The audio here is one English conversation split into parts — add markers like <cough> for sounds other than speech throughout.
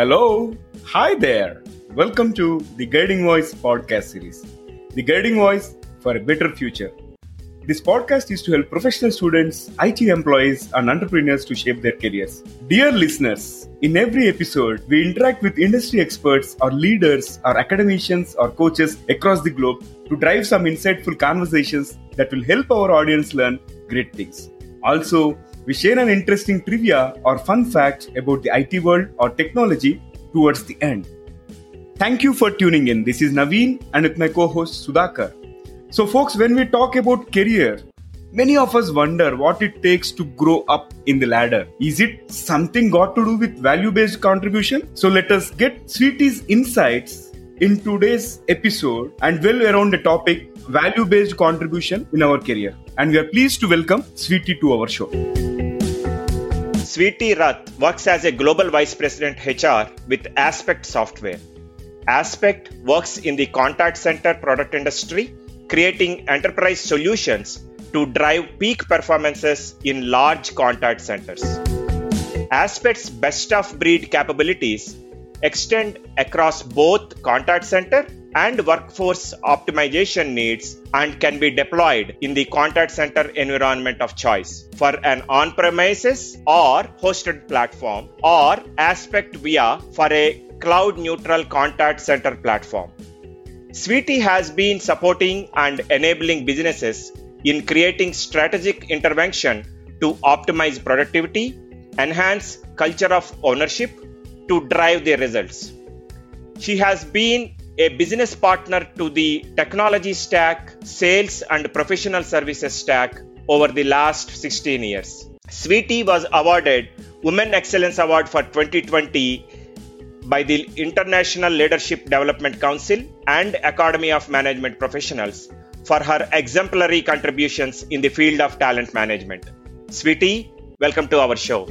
Hello. Hi there. Welcome to the Guiding Voice podcast series. The Guiding Voice for a Better Future. This podcast is to help professional students, IT employees, and entrepreneurs to shape their careers. Dear listeners, in every episode, we interact with industry experts or leaders or academicians or coaches across the globe to drive some insightful conversations that will help our audience learn great things. Also, we share an interesting trivia or fun fact about the IT world or technology towards the end. Thank you for tuning in. This is Naveen and with my co host Sudhakar. So, folks, when we talk about career, many of us wonder what it takes to grow up in the ladder. Is it something got to do with value based contribution? So, let us get Sweety's insights in today's episode and well around the topic value based contribution in our career. And we are pleased to welcome Sweety to our show. Sweety Rath works as a global vice president HR with Aspect Software. Aspect works in the contact center product industry creating enterprise solutions to drive peak performances in large contact centers. Aspect's best of breed capabilities extend across both contact center and workforce optimization needs and can be deployed in the contact center environment of choice for an on premises or hosted platform or aspect via for a cloud neutral contact center platform. Sweety has been supporting and enabling businesses in creating strategic intervention to optimize productivity, enhance culture of ownership to drive their results. She has been a business partner to the technology stack, sales and professional services stack over the last 16 years. Sweety was awarded Women Excellence Award for 2020 by the International Leadership Development Council and Academy of Management Professionals for her exemplary contributions in the field of talent management. Sweety, welcome to our show.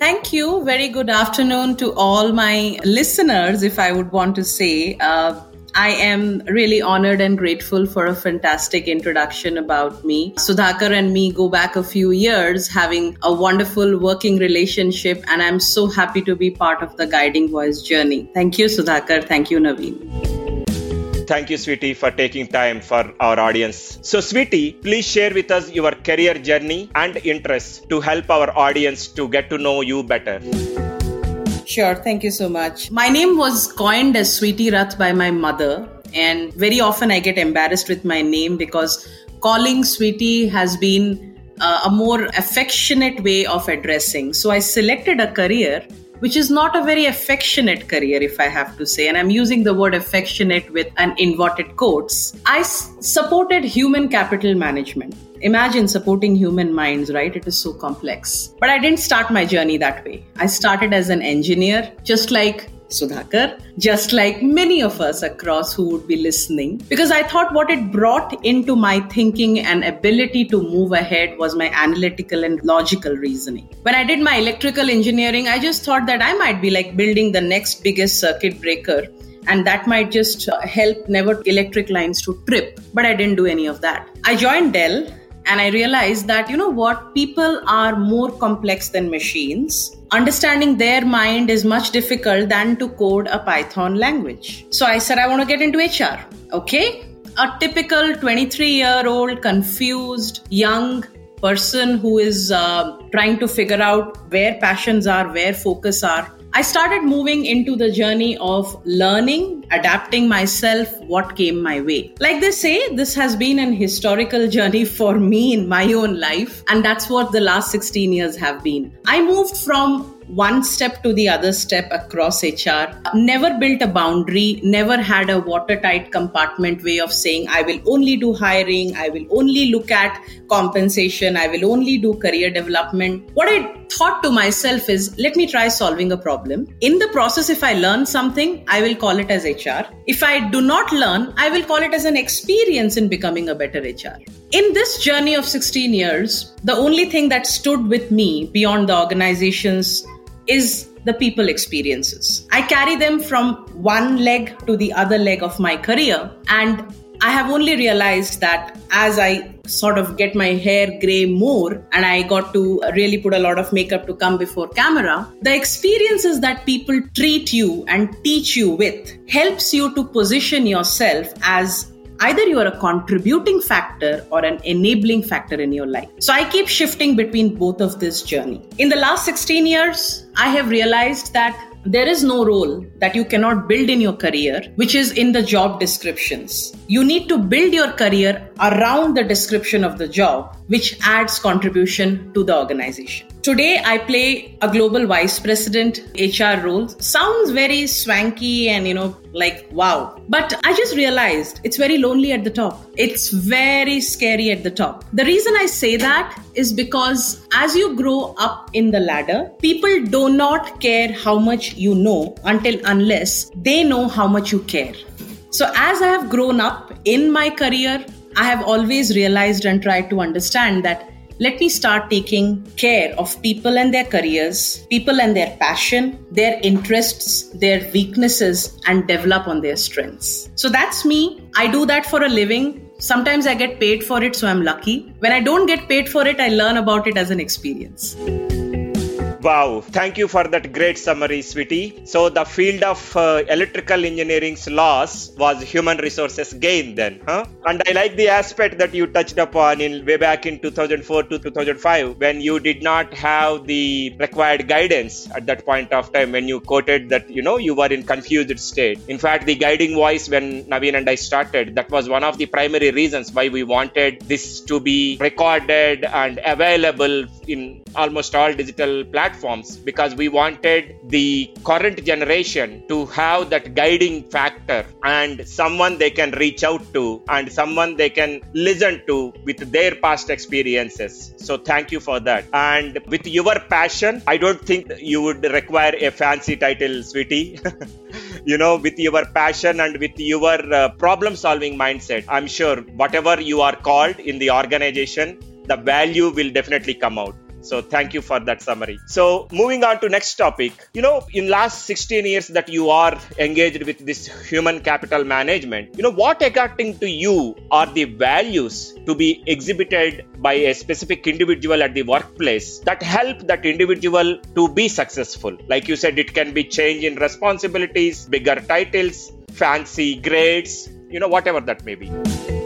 Thank you. Very good afternoon to all my listeners, if I would want to say. Uh, I am really honored and grateful for a fantastic introduction about me. Sudhakar and me go back a few years, having a wonderful working relationship, and I'm so happy to be part of the Guiding Voice journey. Thank you, Sudhakar. Thank you, Naveen. Thank you, Sweety, for taking time for our audience. So, Sweety, please share with us your career journey and interests to help our audience to get to know you better. Sure, thank you so much. My name was coined as Sweety Rath by my mother, and very often I get embarrassed with my name because calling Sweetie has been uh, a more affectionate way of addressing. So I selected a career which is not a very affectionate career, if I have to say. And I'm using the word affectionate with an inverted quotes. I s- supported human capital management. Imagine supporting human minds, right? It is so complex. But I didn't start my journey that way. I started as an engineer, just like Sudhakar, just like many of us across who would be listening, because I thought what it brought into my thinking and ability to move ahead was my analytical and logical reasoning. When I did my electrical engineering, I just thought that I might be like building the next biggest circuit breaker and that might just uh, help never electric lines to trip. But I didn't do any of that. I joined Dell and I realized that, you know what, people are more complex than machines. Understanding their mind is much difficult than to code a Python language. So I said, I want to get into HR. Okay. A typical 23 year old, confused, young person who is uh, trying to figure out where passions are, where focus are. I started moving into the journey of learning, adapting myself, what came my way. Like they say, this has been an historical journey for me in my own life, and that's what the last 16 years have been. I moved from one step to the other step across HR. Never built a boundary, never had a watertight compartment way of saying, I will only do hiring, I will only look at compensation, I will only do career development. What I thought to myself is, let me try solving a problem. In the process, if I learn something, I will call it as HR. If I do not learn, I will call it as an experience in becoming a better HR. In this journey of 16 years, the only thing that stood with me beyond the organization's is the people experiences. I carry them from one leg to the other leg of my career. And I have only realized that as I sort of get my hair gray more and I got to really put a lot of makeup to come before camera, the experiences that people treat you and teach you with helps you to position yourself as either you are a contributing factor or an enabling factor in your life. So I keep shifting between both of this journey. In the last 16 years, I have realized that there is no role that you cannot build in your career, which is in the job descriptions. You need to build your career around the description of the job, which adds contribution to the organization. Today, I play a global vice president HR role. Sounds very swanky and, you know, like wow. But I just realized it's very lonely at the top. It's very scary at the top. The reason I say that is because as you grow up in the ladder, people do not care how much you know until unless they know how much you care. So as I have grown up in my career, I have always realized and tried to understand that let me start taking care of people and their careers, people and their passion, their interests, their weaknesses, and develop on their strengths. So that's me. I do that for a living. Sometimes I get paid for it, so I'm lucky. When I don't get paid for it, I learn about it as an experience. Wow, thank you for that great summary, Sweety. So, the field of uh, electrical engineering's loss was human resources gain, then, huh? And I like the aspect that you touched upon in way back in 2004 to 2005 when you did not have the required guidance at that point of time when you quoted that you know you were in confused state. In fact, the guiding voice when Naveen and I started, that was one of the primary reasons why we wanted this to be recorded and available in almost all digital platforms because we wanted the current generation to have that guiding factor and someone they can reach out to and someone they can listen to with their past experiences. So, thank you for that. And with your passion, I don't think you would require a fancy title, Sweety. <laughs> you know, with your passion and with your uh, problem solving mindset, I'm sure whatever you are called in the organization, the value will definitely come out so thank you for that summary. So moving on to next topic. You know in last 16 years that you are engaged with this human capital management you know what according to you are the values to be exhibited by a specific individual at the workplace that help that individual to be successful. Like you said it can be change in responsibilities bigger titles fancy grades you know whatever that may be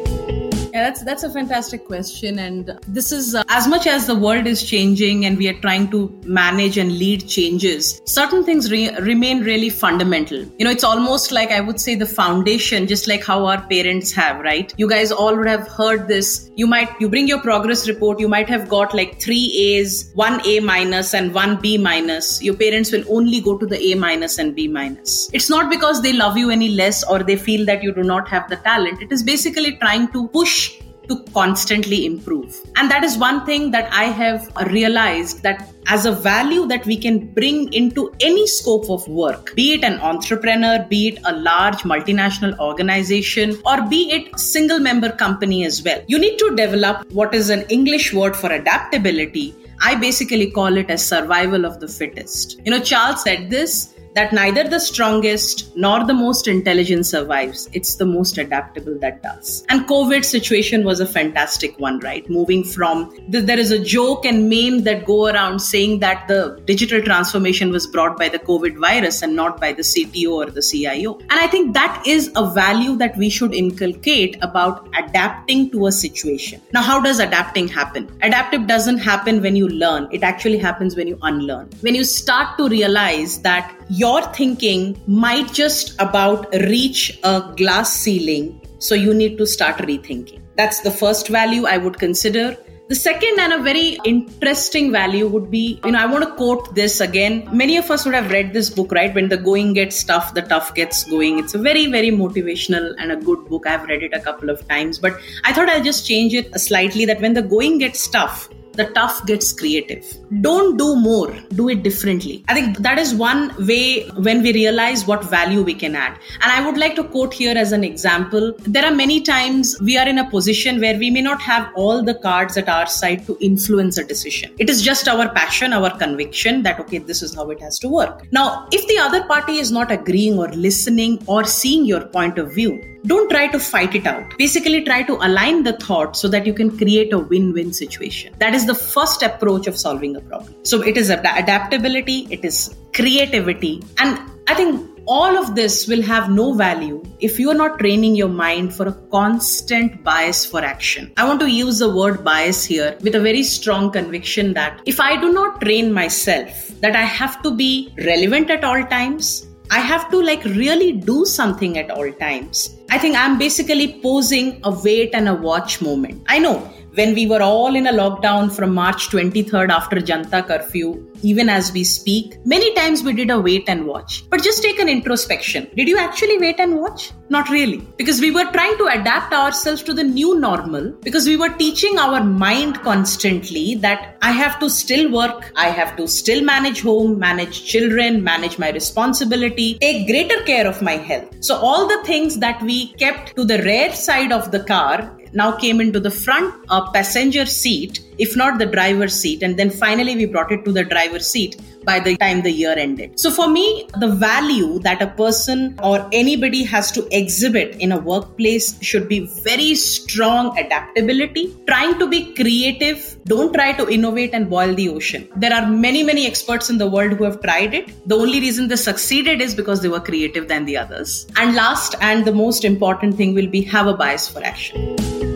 yeah, that's that's a fantastic question, and this is uh, as much as the world is changing and we are trying to manage and lead changes. Certain things re- remain really fundamental. You know, it's almost like I would say the foundation, just like how our parents have, right? You guys all would have heard this. You might you bring your progress report. You might have got like three A's, one A minus, and one B minus. Your parents will only go to the A minus and B minus. It's not because they love you any less or they feel that you do not have the talent. It is basically trying to push to constantly improve. And that is one thing that I have realized that as a value that we can bring into any scope of work, be it an entrepreneur, be it a large multinational organization, or be it single member company as well. You need to develop what is an English word for adaptability. I basically call it as survival of the fittest. You know, Charles said this that neither the strongest nor the most intelligent survives. It's the most adaptable that does. And COVID situation was a fantastic one, right? Moving from there is a joke and meme that go around saying that the digital transformation was brought by the COVID virus and not by the CTO or the CIO. And I think that is a value that we should inculcate about adapting to a situation. Now, how does adapting happen? Adaptive doesn't happen when you learn. It actually happens when you unlearn. When you start to realize that your thinking might just about reach a glass ceiling. So you need to start rethinking. That's the first value I would consider. The second and a very interesting value would be, you know, I want to quote this again. Many of us would have read this book, right? When the going gets tough, the tough gets going. It's a very, very motivational and a good book. I've read it a couple of times, but I thought I'll just change it slightly that when the going gets tough, the tough gets creative. Don't do more, do it differently. I think that is one way when we realize what value we can add. And I would like to quote here as an example there are many times we are in a position where we may not have all the cards at our side to influence a decision. It is just our passion, our conviction that, okay, this is how it has to work. Now, if the other party is not agreeing or listening or seeing your point of view, don't try to fight it out. Basically, try to align the thought so that you can create a win win situation. That is the first approach of solving a problem. So, it is adaptability, it is creativity, and I think all of this will have no value if you are not training your mind for a constant bias for action. I want to use the word bias here with a very strong conviction that if I do not train myself, that I have to be relevant at all times, I have to like really do something at all times. I think I'm basically posing a wait and a watch moment. I know when we were all in a lockdown from March 23rd after Janta curfew, even as we speak, many times we did a wait and watch. But just take an introspection. Did you actually wait and watch? Not really. Because we were trying to adapt ourselves to the new normal, because we were teaching our mind constantly that I have to still work, I have to still manage home, manage children, manage my responsibility, take greater care of my health. So, all the things that we kept to the rear side of the car now came into the front uh, passenger seat, if not the driver's seat. And then finally, we brought it to the driver's seat by the time the year ended. So, for me, the value that a person or anybody has to exhibit in a workplace should be very strong adaptability, trying to be creative. Don't try to innovate and boil the ocean. There are many, many experts in the world who have tried it. The only reason they succeeded is because they were creative than the others. And last and the most important thing will be have a bias for action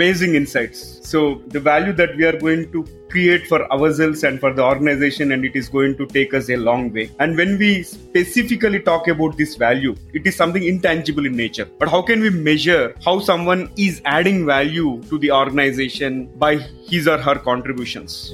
amazing insights. So, the value that we are going to create for ourselves and for the organization, and it is going to take us a long way. And when we specifically talk about this value, it is something intangible in nature. But how can we measure how someone is adding value to the organization by his or her contributions?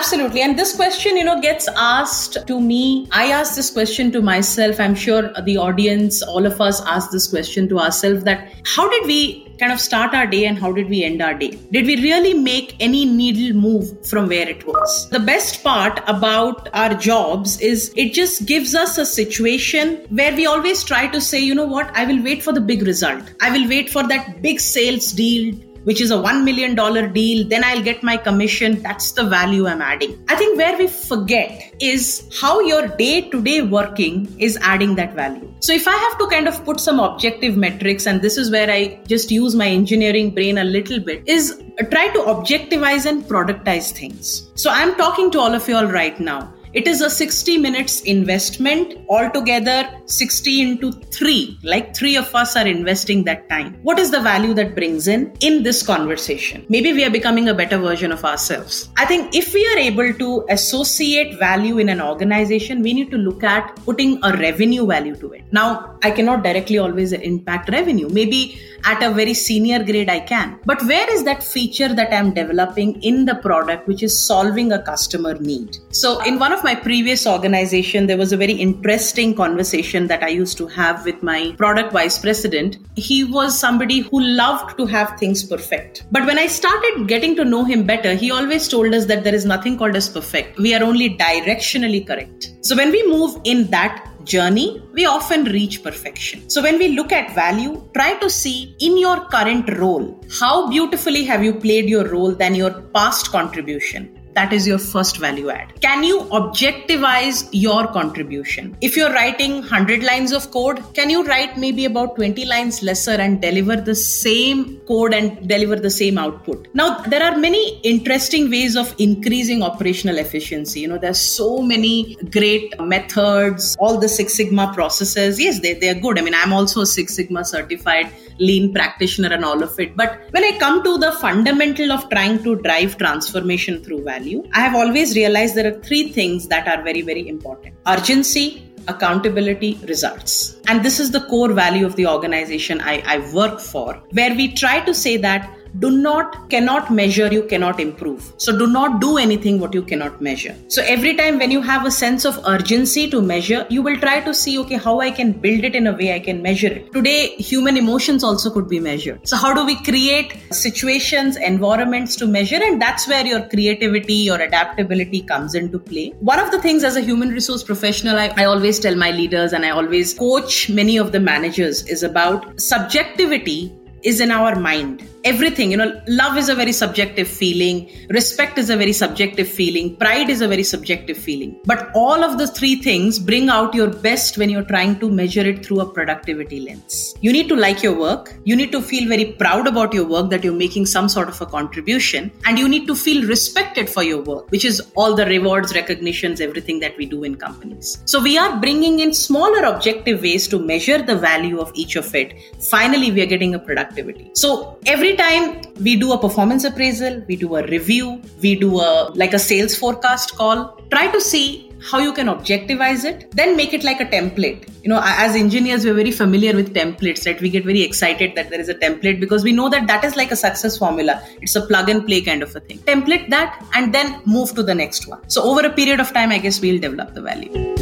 Absolutely. And this question, you know, gets asked to me. I ask this question to myself. I'm sure the audience, all of us ask this question to ourselves that how did we kind of start our day and how did we end our day? Did we really make any needle move from where it was? The best part about our jobs is it just gives us a situation where we always try to say, you know what, I will wait for the big result. I will wait for that big sales deal which is a $1 million deal, then I'll get my commission. That's the value I'm adding. I think where we forget is how your day to day working is adding that value. So if I have to kind of put some objective metrics, and this is where I just use my engineering brain a little bit, is try to objectivize and productize things. So I'm talking to all of you all right now. It is a 60 minutes investment. Altogether 60 into 3 like 3 of us are investing that time. What is the value that brings in in this conversation? Maybe we are becoming a better version of ourselves. I think if we are able to associate value in an organization we need to look at putting a revenue value to it. Now i cannot directly always impact revenue. Maybe at a very senior grade i can. But where is that feature that i'm developing in the product which is solving a customer need? So in one of my previous organization there was a very interesting conversation that i used to have with my product vice president he was somebody who loved to have things perfect but when i started getting to know him better he always told us that there is nothing called as perfect we are only directionally correct so when we move in that journey, we often reach perfection. So when we look at value, try to see in your current role, how beautifully have you played your role than your past contribution? That is your first value add. Can you objectivize your contribution? If you're writing 100 lines of code, can you write maybe about 20 lines lesser and deliver the same code and deliver the same output? Now, there are many interesting ways of increasing operational efficiency. You know, there's so many great methods, all the Six Sigma processes. Yes, they, they're good. I mean, I'm also a Six Sigma certified lean practitioner and all of it. But when I come to the fundamental of trying to drive transformation through value, I have always realized there are three things that are very, very important urgency, accountability, results. And this is the core value of the organization I, I work for, where we try to say that do not cannot measure you cannot improve. So do not do anything what you cannot measure. So every time when you have a sense of urgency to measure you will try to see okay how i can build it in a way i can measure it. Today human emotions also could be measured. So how do we create situations environments to measure? And that's where your creativity your adaptability comes into play. One of the things as a human resource professional I, I always tell my leaders and i always coach many of the managers is about subjectivity is in our mind everything. You know love is a very subjective feeling. Respect is a very subjective feeling. Pride is a very subjective feeling. But all of the three things bring out your best when you're trying to measure it through a productivity lens. You need to like your work. You need to feel very proud about your work that you're making some sort of a contribution. And you need to feel respected for your work which is all the rewards recognitions everything that we do in companies. So we are bringing in smaller objective ways to measure the value of each of it. Finally we are getting a productivity. So every every time we do a performance appraisal, we do a review, we do a like a sales forecast call, try to see how you can objectivize it, then make it like a template. You know, as engineers, we're very familiar with templates, right? We get very excited that there is a template because we know that that is like a success formula. It's a plug and play kind of a thing. Template that and then move to the next one. So, over a period of time, I guess we'll develop the value.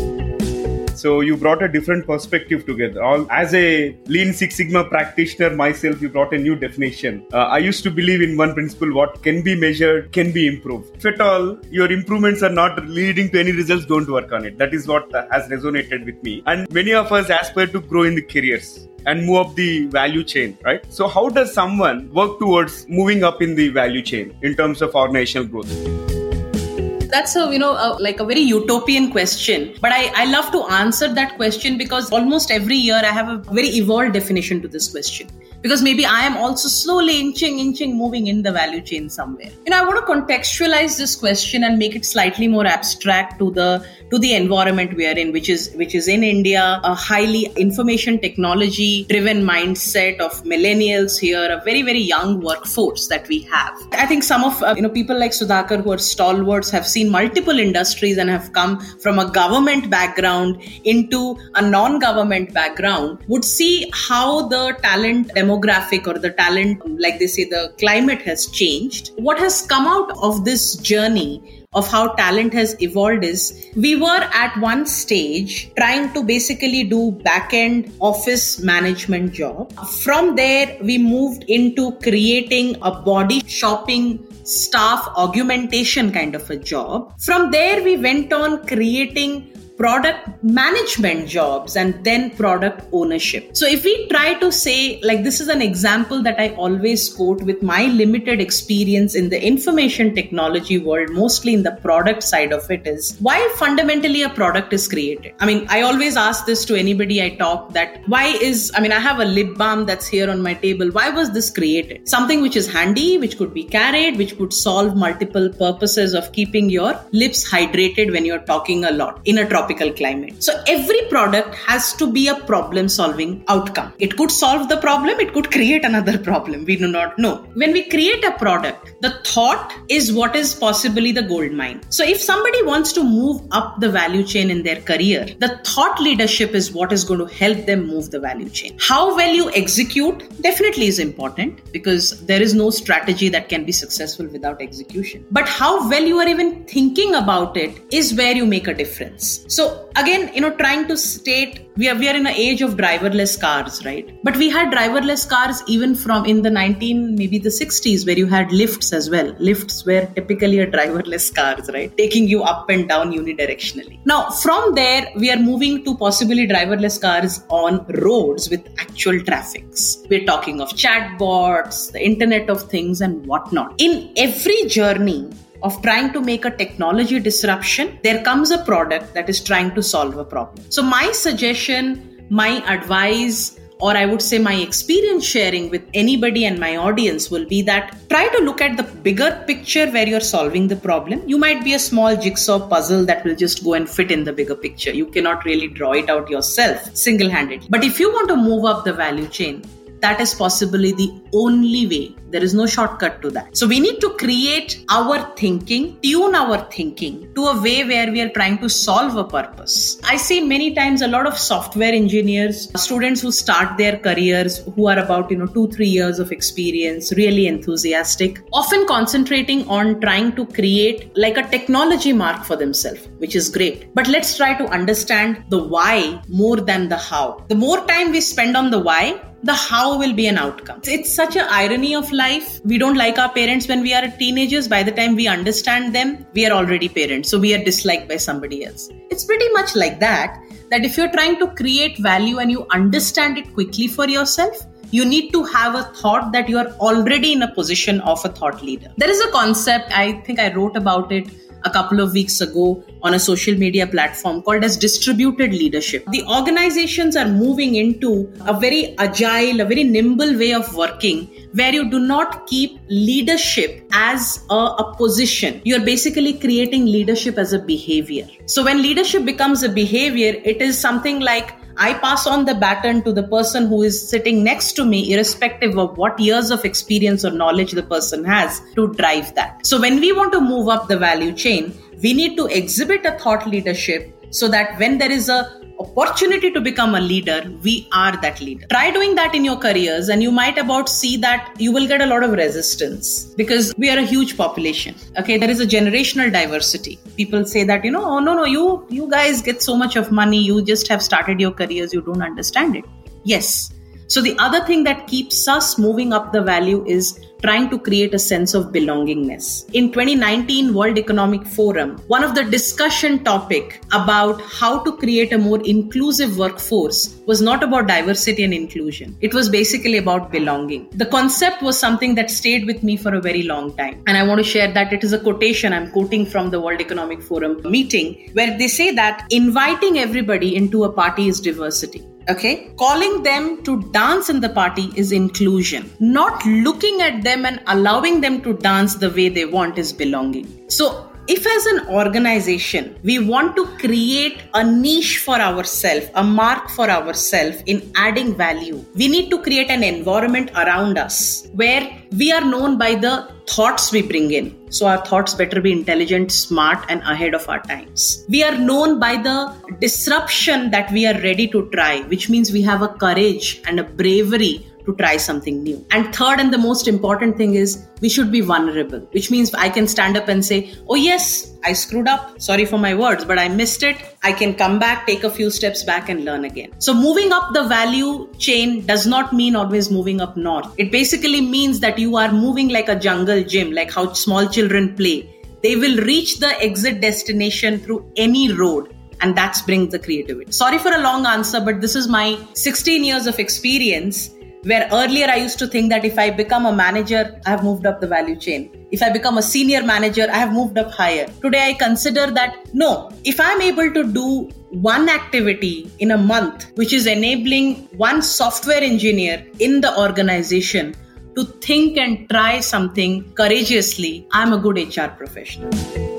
So you brought a different perspective together. All as a Lean Six Sigma practitioner myself, you brought a new definition. Uh, I used to believe in one principle: what can be measured can be improved. If at all your improvements are not leading to any results, don't work on it. That is what has resonated with me. And many of us aspire to grow in the careers and move up the value chain, right? So how does someone work towards moving up in the value chain in terms of organizational growth? That's a you know a, like a very utopian question but I, I love to answer that question because almost every year i have a very evolved definition to this question because maybe I am also slowly inching, inching, moving in the value chain somewhere. You know, I want to contextualize this question and make it slightly more abstract to the to the environment we are in, which is which is in India, a highly information technology driven mindset of millennials here, a very very young workforce that we have. I think some of uh, you know people like Sudhakar who are stalwarts have seen multiple industries and have come from a government background into a non-government background would see how the talent demographic or the talent, like they say, the climate has changed. What has come out of this journey of how talent has evolved is we were at one stage trying to basically do back end office management job. From there, we moved into creating a body shopping staff augmentation kind of a job. From there, we went on creating product management jobs and then product ownership. So if we try to say, like, this is an example that I always quote with my limited experience in the information technology world, mostly in the product side of it, is why fundamentally a product is created. I mean, I always ask this to anybody I talk that why is, I mean, I have a lip balm that's here on my table. Why was this created? Something which is handy, which could be carried, which could solve multiple purposes of keeping your lips hydrated when you're talking a lot in a tropical tropical climate. So every product has to be a problem solving outcome. It could solve the problem, it could create another <laughs> problem. We do not know. When we create a product, the thought is what is possibly the gold mine. So if somebody wants to move up the value chain in their career, the thought leadership is what is going to help them move the value chain. How well you execute definitely is important because there is no strategy that can be successful without execution. But how well you are even thinking about it is where you make a difference. So again, you know, trying to state we are we are in an age of driverless cars, right? But we had driverless cars even from in the 19 maybe the 60s where you had lifts as well. Lifts were typically a driverless <laughs> cars, right? Taking you up and down unidirectionally. Now from there we are moving to possibly driverless cars on roads with actual traffics. We're talking of chatbots, the Internet of Things, and whatnot. In every journey, of trying to make a technology disruption, there comes a product that is trying to solve a problem. So, my suggestion, my advice, or I would say my experience sharing with anybody and my audience will be that try to look at the bigger picture where you're solving the problem. You might be a small jigsaw puzzle that will just go and fit in the bigger picture. You cannot really draw it out yourself single handedly. But if you want to move up the value chain, that is possibly the only way. There is no shortcut to that. So we need to create our thinking, tune our thinking to a way where we are trying to solve a purpose. I see many times a lot of software engineers, students who start their careers who are about, you know, two, three years of experience, really enthusiastic, often concentrating on trying to create like a technology mark for themselves, which is great. But let's try to understand the why more than the how. The more time we spend on the why, the how will be an outcome. It's such an irony of life. We don't like our parents when we are teenagers. By the time we understand them, we are already parents. So we are disliked by somebody else. It's pretty much like that. That if you're trying to create value and you understand it quickly for yourself, you need to have a thought that you are already in a position of a thought leader. There is a concept, I think I wrote about it a couple of weeks ago on a social media platform called as distributed leadership. The organizations are moving into a very agile, a very nimble way of working where you do not keep leadership as a, a position. You're basically creating leadership as a behavior. So when leadership becomes a behavior, it is something like I pass on the baton to the person who is sitting next to me, irrespective of what years of experience or knowledge the person has to drive that. So when we want to move up the value chain, we need to exhibit a thought leadership so that when there is a opportunity to become a leader, we are that leader. Try doing that in your careers, and you might about see that you will get a lot of resistance because we are a huge population. Okay, there is a generational diversity. People say that, you know, oh no, no, you you guys get so much of money, you just have started your careers, you don't understand it. Yes. So the other thing that keeps us moving up the value is trying to create a sense of belongingness. In 2019 World Economic Forum, one of the discussion topic about how to create a more inclusive workforce was not about diversity and inclusion. It was basically about belonging. The concept was something that stayed with me for a very long time. And I want to share that it is a quotation I'm quoting from the World Economic Forum meeting where they say that inviting everybody into a party is diversity. Okay. Calling them to dance in the party is inclusion. Not looking at them and allowing them to dance the way they want is belonging. So, if as an organization we want to create a niche for ourselves, a mark for ourselves in adding value, we need to create an environment around us where we are known by the thoughts we bring in. So our thoughts better be intelligent, smart, and ahead of our times. We are known by the disruption that we are ready to try, which means we have a courage and a bravery to try something new. And third, and the most important thing is we should be vulnerable, which means I can stand up and say, Oh, yes, I screwed up. Sorry for my words, but I missed it. I can come back, take a few steps back, and learn again. So, moving up the value chain does not mean always moving up north. It basically means that you are moving like a jungle gym, like how small children play. They will reach the exit destination through any road and that's brings the creativity. Sorry for a long answer, but this is my 16 years of experience where earlier I used to think that if I become a manager, I have moved up the value chain. If I become a senior manager, I have moved up higher. Today I consider that no, if I'm able to do one activity in a month, which is enabling one software engineer in the organization to think and try something courageously, I'm a good HR professional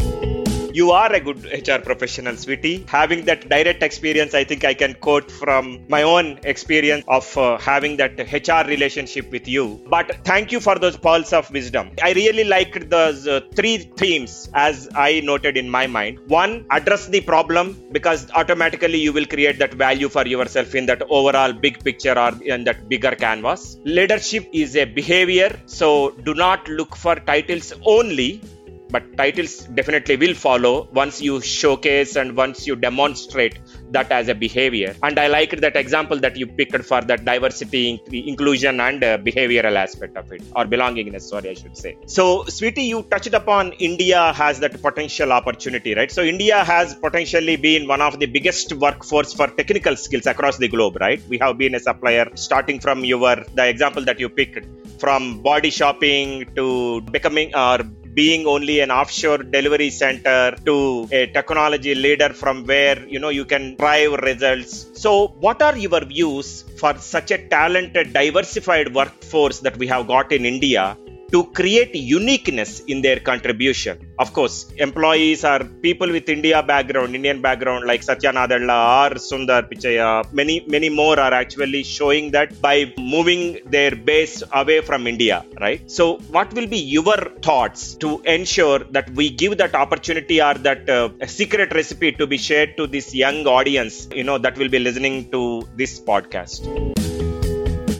you are a good HR professional, Sweety. Having that direct experience, I think I can quote from my own experience of uh, having that HR relationship with you. But thank you for those pearls of wisdom. I really liked those uh, three themes as I noted in my mind. One, address the problem because automatically you will create that value for yourself in that overall big picture or in that bigger canvas. Leadership is a behavior, so do not look for titles only but titles definitely will follow once you showcase and once you demonstrate that as a behavior. And i liked that example that you picked for that diversity inclusion and uh, behavioral aspect of it or belongingness sorry i should say. So Sweety you touched upon india has that potential opportunity right? So india has potentially been one of the biggest workforce for technical skills across the globe right? We have been a supplier starting from your the example that you picked from body shopping to becoming or being only an offshore delivery center to a technology leader from where you know you can drive results. So what are your views for such a talented diversified workforce that we have got in india to create uniqueness in their contribution. Of course, employees are people with India background, Indian background like Satya Nadella or Sundar Pichai. Many, many more are actually showing that by moving their base away from India, right? So, what will be your thoughts to ensure that we give that opportunity or that uh, secret recipe to be shared to this young audience, you know, that will be listening to this podcast?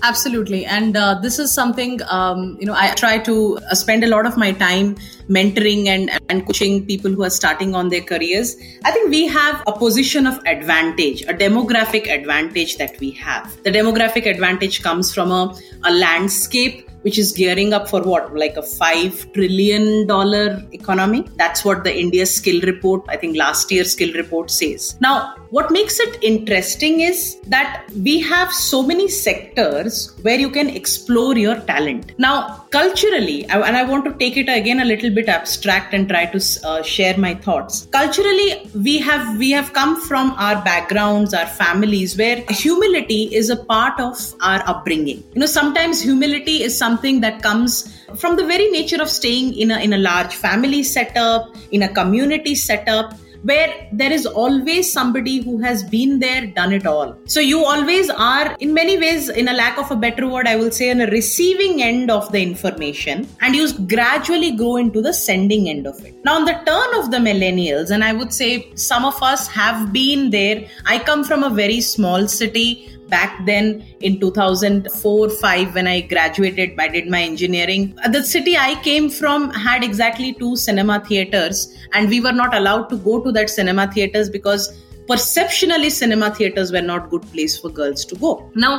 Absolutely. And uh, this is something, um, you know, I try to uh, spend a lot of my time mentoring and, and coaching people who are starting on their careers. I think we have a position of advantage, a demographic advantage that we have. The demographic advantage comes from a, a landscape which is gearing up for what like a 5 trillion dollar economy that's what the india skill report i think last year's skill report says now What makes it interesting is that we have so many sectors where you can explore your talent. Now, culturally, and I want to take it again a little bit abstract and try to uh, share my thoughts. Culturally, we have we have come from our backgrounds, our families, where humility is a part of our upbringing. You know, sometimes humility is something that comes from the very nature of staying in a in a large family setup, in a community setup where there is always somebody who has been there, done it all. So you always are, in many ways, in a lack of a better word, I will say, on a receiving end of the information, and you gradually grow into the sending end of it. Now, on the turn of the millennials, and I would say some of us have been there. I come from a very small city back then in 2004 5 when i graduated i did my engineering the city i came from had exactly two cinema theaters and we were not allowed to go to that cinema theaters because perceptionally cinema theaters were not good place for girls to go now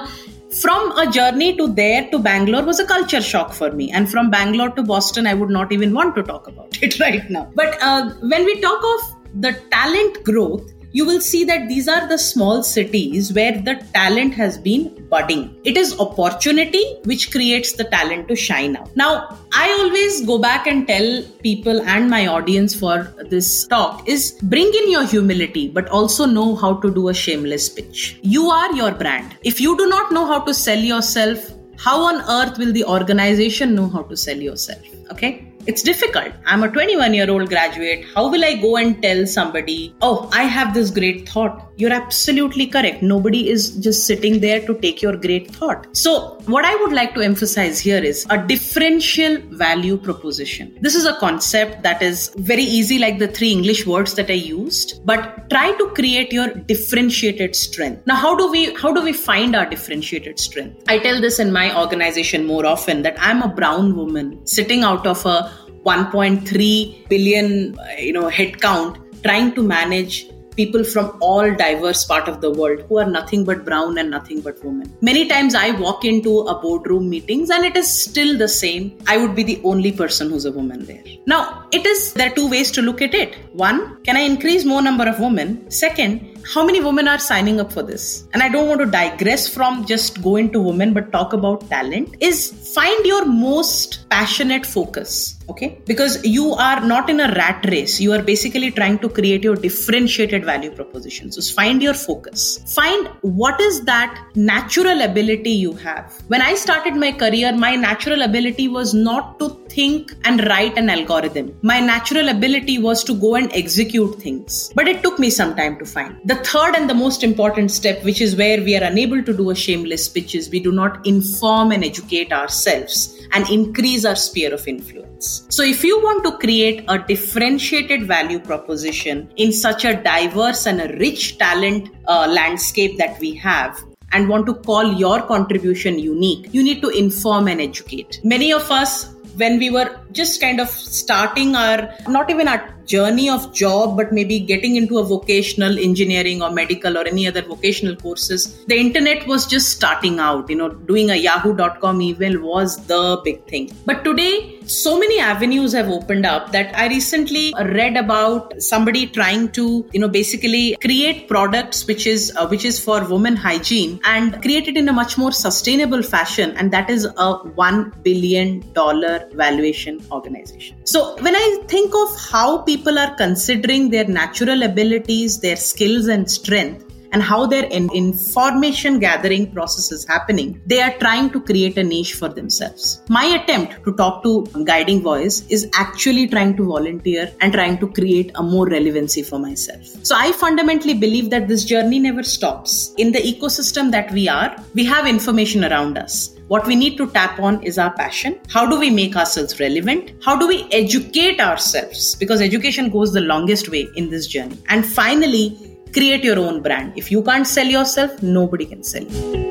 from a journey to there to Bangalore was a culture shock for me. And from Bangalore to Boston, I would not even want to talk about <laughs> it right now. But uh, when we talk of the talent growth, you will see that these are the small cities where the talent has been budding. It is opportunity which creates the talent to shine out. Now, I always go back and tell people and my audience for this talk is bring in your humility, but also know how to do a shameless pitch. You are your brand. If you do not know how to sell yourself, how on earth will the organization know how to sell yourself? Okay it's difficult. I'm a 21 year old graduate. How will I go and tell somebody, oh, I have this great thought? You're absolutely correct. Nobody is just sitting there to take your great thought. So, what I would like to emphasize here is a differential value proposition. This is a concept that is very easy, like the three English words that I used, but try to create your differentiated strength. Now, how do we how do we find our differentiated strength? I tell this in my organization more often that I'm a brown woman sitting out of a 1.3 billion you know headcount trying to manage people from all diverse part of the world who are nothing but brown and nothing but women. Many times i walk into a boardroom meetings and it is still the same. I would be the only person who's a woman there. Now it is there are two ways to look at it. One can i increase more number of women? Second how many women are signing up for this? And i don't want to digress from just go into women but talk about talent. Is find your most passionate focus okay? Because you are not in a rat race. You are basically trying to create your differentiated value proposition. So find your focus. Find what is that natural ability you have. When i started my career my natural ability was not to think and write an algorithm. My natural ability was to go and execute things. But it took me some time to find. The third and the most important step, which is where we are unable to do a shameless pitch, is we do not inform and educate ourselves and increase our sphere of influence. So, if you want to create a differentiated value proposition in such a diverse and a rich talent uh, landscape that we have, and want to call your contribution unique, you need to inform and educate. Many of us when we were just kind of starting our not even our journey of job but maybe getting into a vocational engineering or medical or any other vocational courses. The internet was just starting out you know doing a yahoo.com email was the big thing. But today so many avenues have opened up that i recently read about somebody trying to you know basically create products which is uh, which is for women hygiene and create it in a much more sustainable fashion. And that is a 1 billion dollar valuation organization. So, when I think of how people are considering their natural abilities, their skills, and strength, and how their information gathering process is happening, they are trying to create a niche for themselves. My attempt to talk to Guiding Voice is actually trying to volunteer and trying to create a more relevancy for myself. So I fundamentally believe that this journey never stops. In the ecosystem that we are, we have information around us. What we need to tap on is our passion. How do we make ourselves relevant? How do we educate ourselves? Because education goes the longest way in this journey. And finally, create your own brand. If you can't sell yourself, nobody can sell you.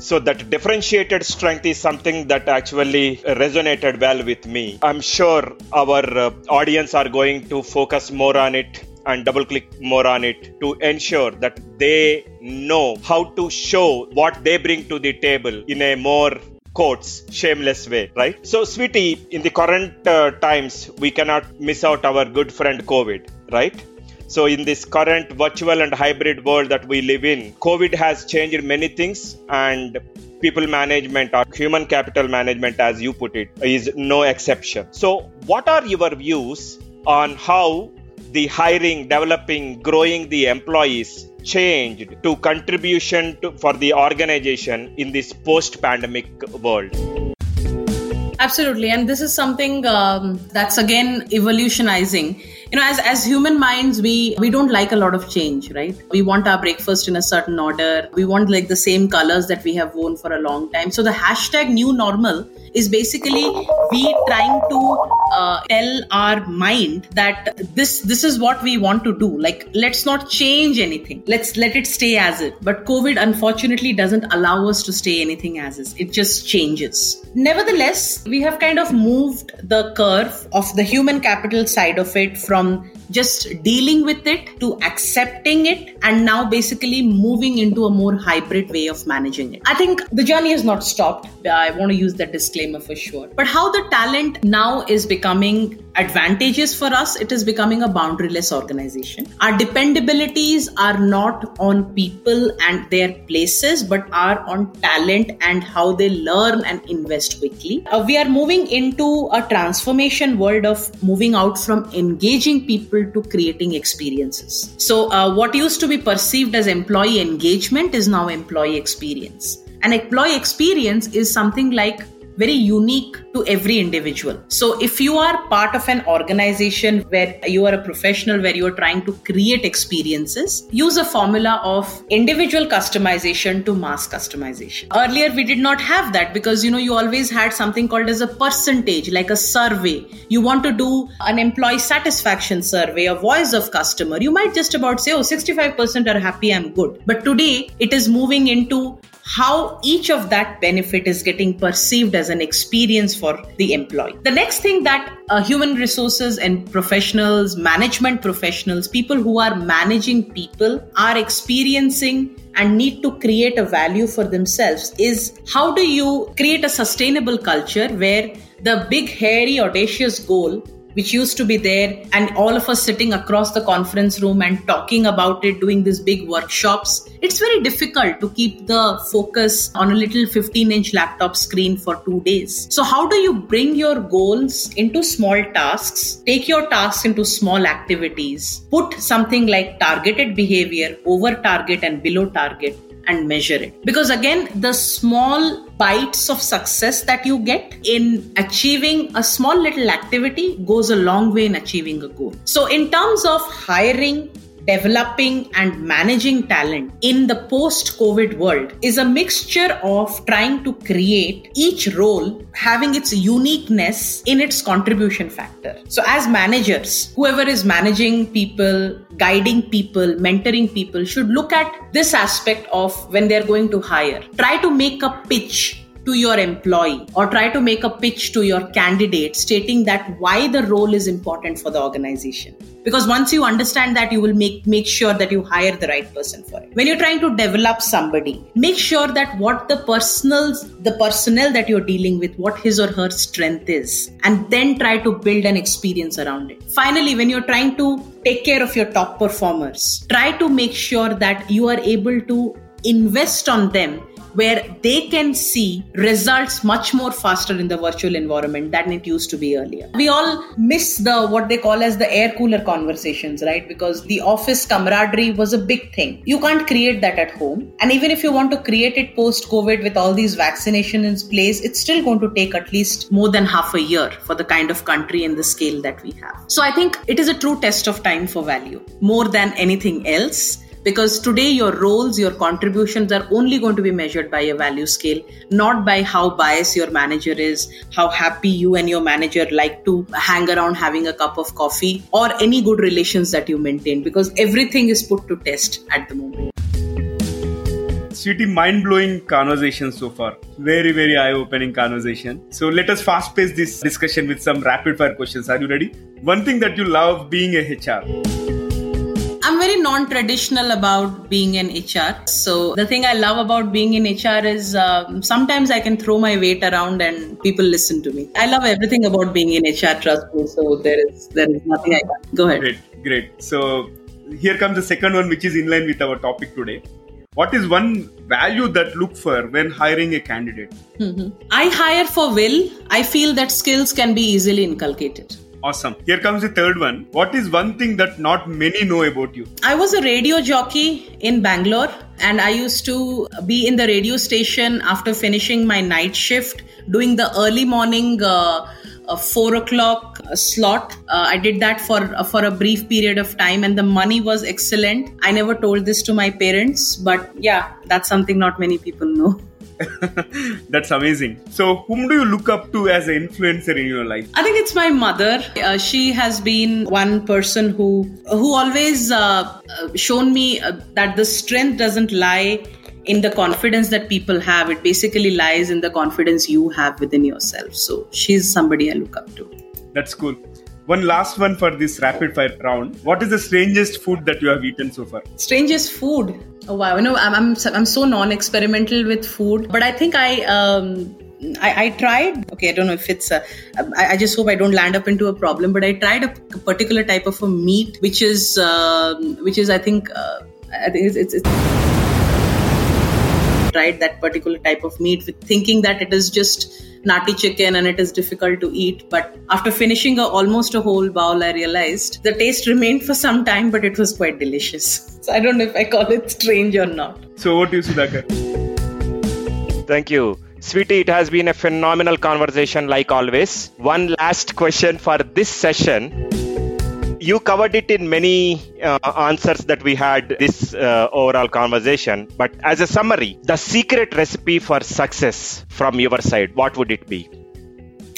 So that differentiated strength is something that actually resonated well with me. I'm sure our uh, audience are going to focus more on it and double click more on it to ensure that they know how to show what they bring to the table in a more quotes shameless way right so Sweety in the current uh, times we cannot miss out our good friend covid right So, in this current virtual and hybrid world that we live in, COVID has changed many things, and people management or human capital management, as you put it, is no exception. So, what are your views on how the hiring, developing, growing the employees changed to contribution to, for the organization in this post-pandemic world? Absolutely, and this is something um, that's again evolutionizing. You know as as human minds we we don't like a lot of change right? We want our breakfast in a certain order. We want like the same colors that we have worn for a long time. So the hashtag new normal is basically we trying to uh, tell our mind that this this is what we want to do. Like let's not change anything. Let's let it stay as it. But covid unfortunately doesn't allow us to stay anything as is. It just changes. Nevertheless we have kind of moved the curve of the human capital side of it from just dealing with it to accepting it and now basically moving into a more hybrid way of managing it. I think the journey has not stopped. I want to use that disclaimer for sure. But how the talent now is becoming advantages for us, it is becoming a boundaryless organization. Our dependabilities are not on people and their places, but are on talent and how they learn and invest quickly. Uh, we are moving into a transformation world of moving out from engaging people people to creating experiences. So, uh, what used to be perceived as employee engagement is now employee experience. An employee experience is something like very unique to every individual. So, if you are part of an organization where you are a professional, where you are trying to create experiences, use a formula of individual customization to mass customization. Earlier, we did not have that because you know you always had something called as a percentage, like a survey. You want to do an employee satisfaction survey, a voice of customer. You might just about say, oh, 65% are happy, I'm good. But today, it is moving into how each of that benefit is getting perceived as an experience for the employee. The next thing that uh, human resources and professionals, management professionals, people who are managing people are experiencing and need to create a value for themselves is how do you create a sustainable culture where the big, hairy, audacious goal which used to be there, and all of us sitting across the conference room and talking about it, doing these big workshops. It's very difficult to keep the focus on a little 15 inch laptop screen for two days. So, how do you bring your goals into small tasks, take your tasks into small activities, put something like targeted behavior over target and below target? And measure it. Because again, the small bites of success that you get in achieving a small little activity goes a long way in achieving a goal. So, in terms of hiring, developing and managing talent in the post COVID world is a mixture of trying to create each role having its uniqueness in its contribution factor. So, as managers, whoever is managing people, guiding people, mentoring people should look at this aspect of when they're going to hire. Try to make a pitch to your employee or try to make a pitch to your candidate stating that why the role is important for the organization. Because once you understand that you will make make sure that you hire the right person for it. When you're trying to develop somebody make sure that what the personals the personnel that you're dealing with what his or her strength is and then try to build an experience around it. Finally when you're trying to take care of your top performers try to make sure that you are able to invest on them where they can see results much more faster in the virtual environment than it used to be earlier. We all miss the what they call as the air cooler conversations, right? Because the office camaraderie was a big thing. You can't create that at home. And even if you want to create it post COVID with all these vaccinations in place, it's still going to take at least more than half a year for the kind of country and the scale that we have. So I think it is a true test of time for value more than anything else because today your roles your contributions are only going to be measured by a value scale not by how biased your manager is how happy you and your manager like to hang around having a cup of coffee or any good relations that you maintain because everything is put to test at the moment Sweety, mind blowing conversation so far. Very, very eye opening conversation. So let us fast pace this discussion with some rapid fire questions. Are you ready? One thing that you love being a HR very non-traditional about being in HR. So the thing I love about being in HR is um, sometimes I can throw my weight around and people listen to me. I love everything about being in HR. Trust me. So there is there is nothing I can. Go ahead. Great, great. So here comes the second one, which is in line with our topic today. What is one value that look for when hiring a candidate? Mm-hmm. I hire for will. I feel that skills can be easily inculcated. Awesome. Here comes the third one. What is one thing that not many know about you? I was a radio jockey in Bangalore and I used to be in the radio station after finishing my night shift, doing the early morning. Uh, a four o'clock slot. Uh, I did that for uh, for a brief period of time, and the money was excellent. I never told this to my parents, but yeah, that's something not many people know. <laughs> That's amazing. So, whom do you look up to as an influencer in your life? I think it's my mother. Uh, she has been one person who who always uh, uh shown me uh, that the strength doesn't lie in the confidence that people have. It basically lies in the confidence you have within yourself. So she's somebody I look up to. That's cool. One last one for this rapid fire round. What is the strangest food that you have eaten so far? Strangest food? Oh wow! You know, I'm I'm, I'm so non-experimental with food, but I think I um. I, I, tried. Okay, I don't know if it's. A, I, I just hope I don't land up into a problem. But I tried a particular type of a meat, which is, uh, which is, I think, uh, I think it's, it's, it's tried that particular type of meat with thinking that it is just natty chicken and it is difficult to eat. But after finishing a, almost a whole bowl, I realized the taste remained for some time, but it was quite delicious. So I don't know if I call it strange or not. So what do you, Sudhakar? Thank you. Sweety, it has been a phenomenal conversation like always. One last question for this session you covered it in many uh, answers that we had this uh, overall conversation but as a summary the secret recipe for success from your side what would it be?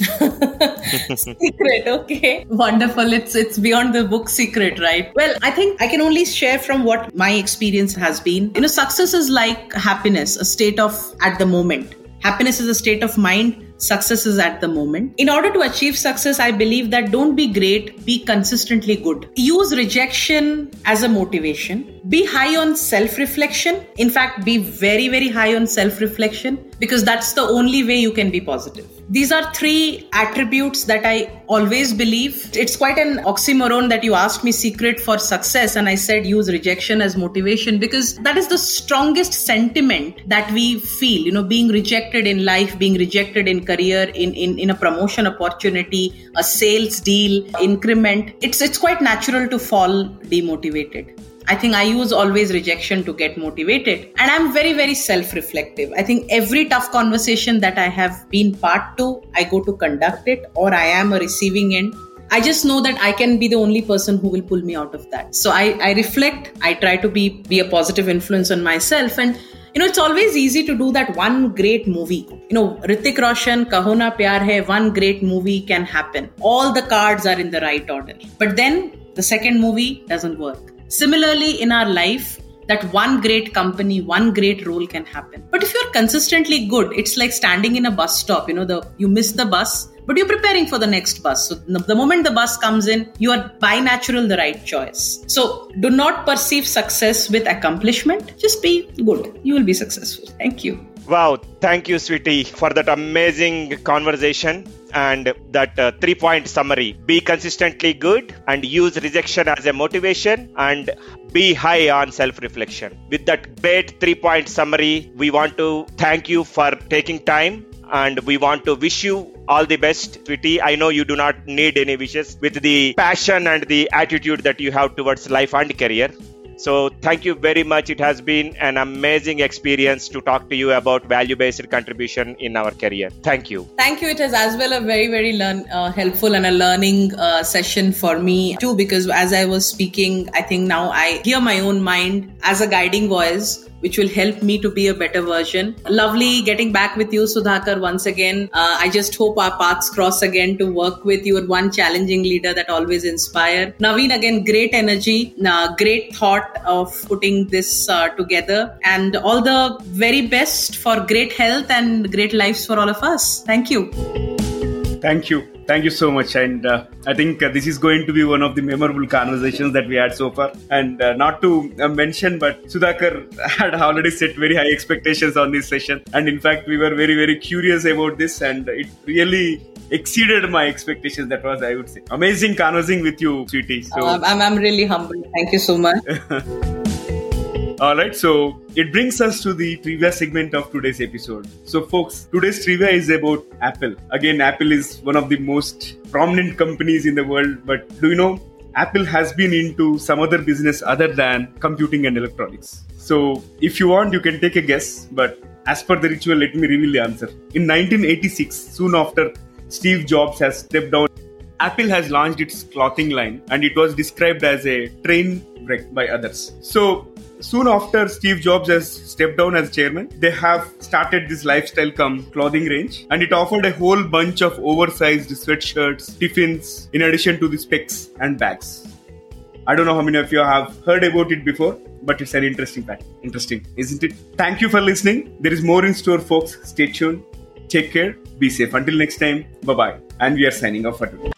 <laughs> Secret okay. Wonderful. It's it's beyond the book secret right? Well i think i can only share from what my experience has been. You know success is like happiness a state of at the moment. Happiness is a state of mind success is at the moment. In order to achieve success, I believe that don't be great, be consistently good. Use rejection as a motivation. Be high on self reflection. In fact, be very, very high on self reflection because that's the only way you can be positive. These are three attributes that I always believe. It's quite an oxymoron that you asked me secret for success, and I said use rejection as motivation because that is the strongest sentiment that we feel. You know, being rejected in life, being rejected in career, in, in, in a promotion opportunity, a sales deal, increment. It's it's quite natural to fall demotivated. I think I use always rejection to get motivated. And I'm very, very self reflective. I think every tough conversation that I have been part to, I go to conduct it or I am a receiving end. I just know that I can be the only person who will pull me out of that. So I, I reflect, I try to be, be a positive influence on myself. And you know, it's always easy to do that one great movie. You know, Hrithik Roshan, Kaho Na Pyar Hai, one great movie can happen. All the cards are in the right order. But then the second movie doesn't work Similarly, in our life, that one great company, one great role can happen. But if you're consistently good, it's like standing in a bus stop. You know, the you miss the bus, but you're preparing for the next bus. So the moment the bus comes in, you are by natural the right choice. So do not perceive success with accomplishment. Just be good. You will be successful. Thank you. Wow, thank you, Sweety, for that amazing conversation and that uh, three point summary. Be consistently good and use rejection as a motivation and be high on self reflection. With that great three point summary, we want to thank you for taking time and we want to wish you all the best, Sweety. I know you do not need any wishes with the passion and the attitude that you have towards life and career. So, thank you very much. It has been an amazing experience to talk to you about value based contribution in our career. Thank you. Thank you. It is as well a very, very learn, uh, helpful and a learning uh, session for me too, because as I was speaking, I think now I hear my own mind as a guiding voice which will help me to be a better version. Lovely getting back with you, Sudhakar, once again. Uh, I just hope our paths cross again to work with you. One challenging leader that always inspire. Naveen, again, great energy, uh, great thought of putting this uh, together, and all the very best for great health and great lives for all of us. Thank you. Thank you. Thank you so much. And uh, I think uh, this is going to be one of the memorable conversations that we had so far. And uh, not to uh, mention, but Sudhakar <laughs> had already set very high expectations on this session. And in fact, we were very, very curious about this. And it really exceeded my expectations. That was, I would say, amazing conversing with you, Sweety. So, um, I'm, I'm really humbled. Thank you so much. <laughs> All right, so it brings us to the trivia segment of today's episode. So, folks, today's trivia is about Apple. Again, Apple is one of the most prominent companies in the world, but do you know Apple has been into some other business other than computing and electronics? So, if you want, you can take a guess, but as per the ritual, let me reveal the answer. In 1986, soon after Steve Jobs has stepped down, Apple has launched its clothing line and it was described as a train wreck by others. So, soon after Steve Jobs has stepped down as chairman, they have started this lifestyle come clothing range and it offered a whole bunch of oversized sweatshirts, tiffins, in addition to the specs and bags. I don't know how many of you have heard about it before, but it's an interesting fact. Interesting, isn't it? Thank you for listening. There is more in store, folks. Stay tuned. Take care. Be safe. Until next time, bye bye. And we are signing off for today.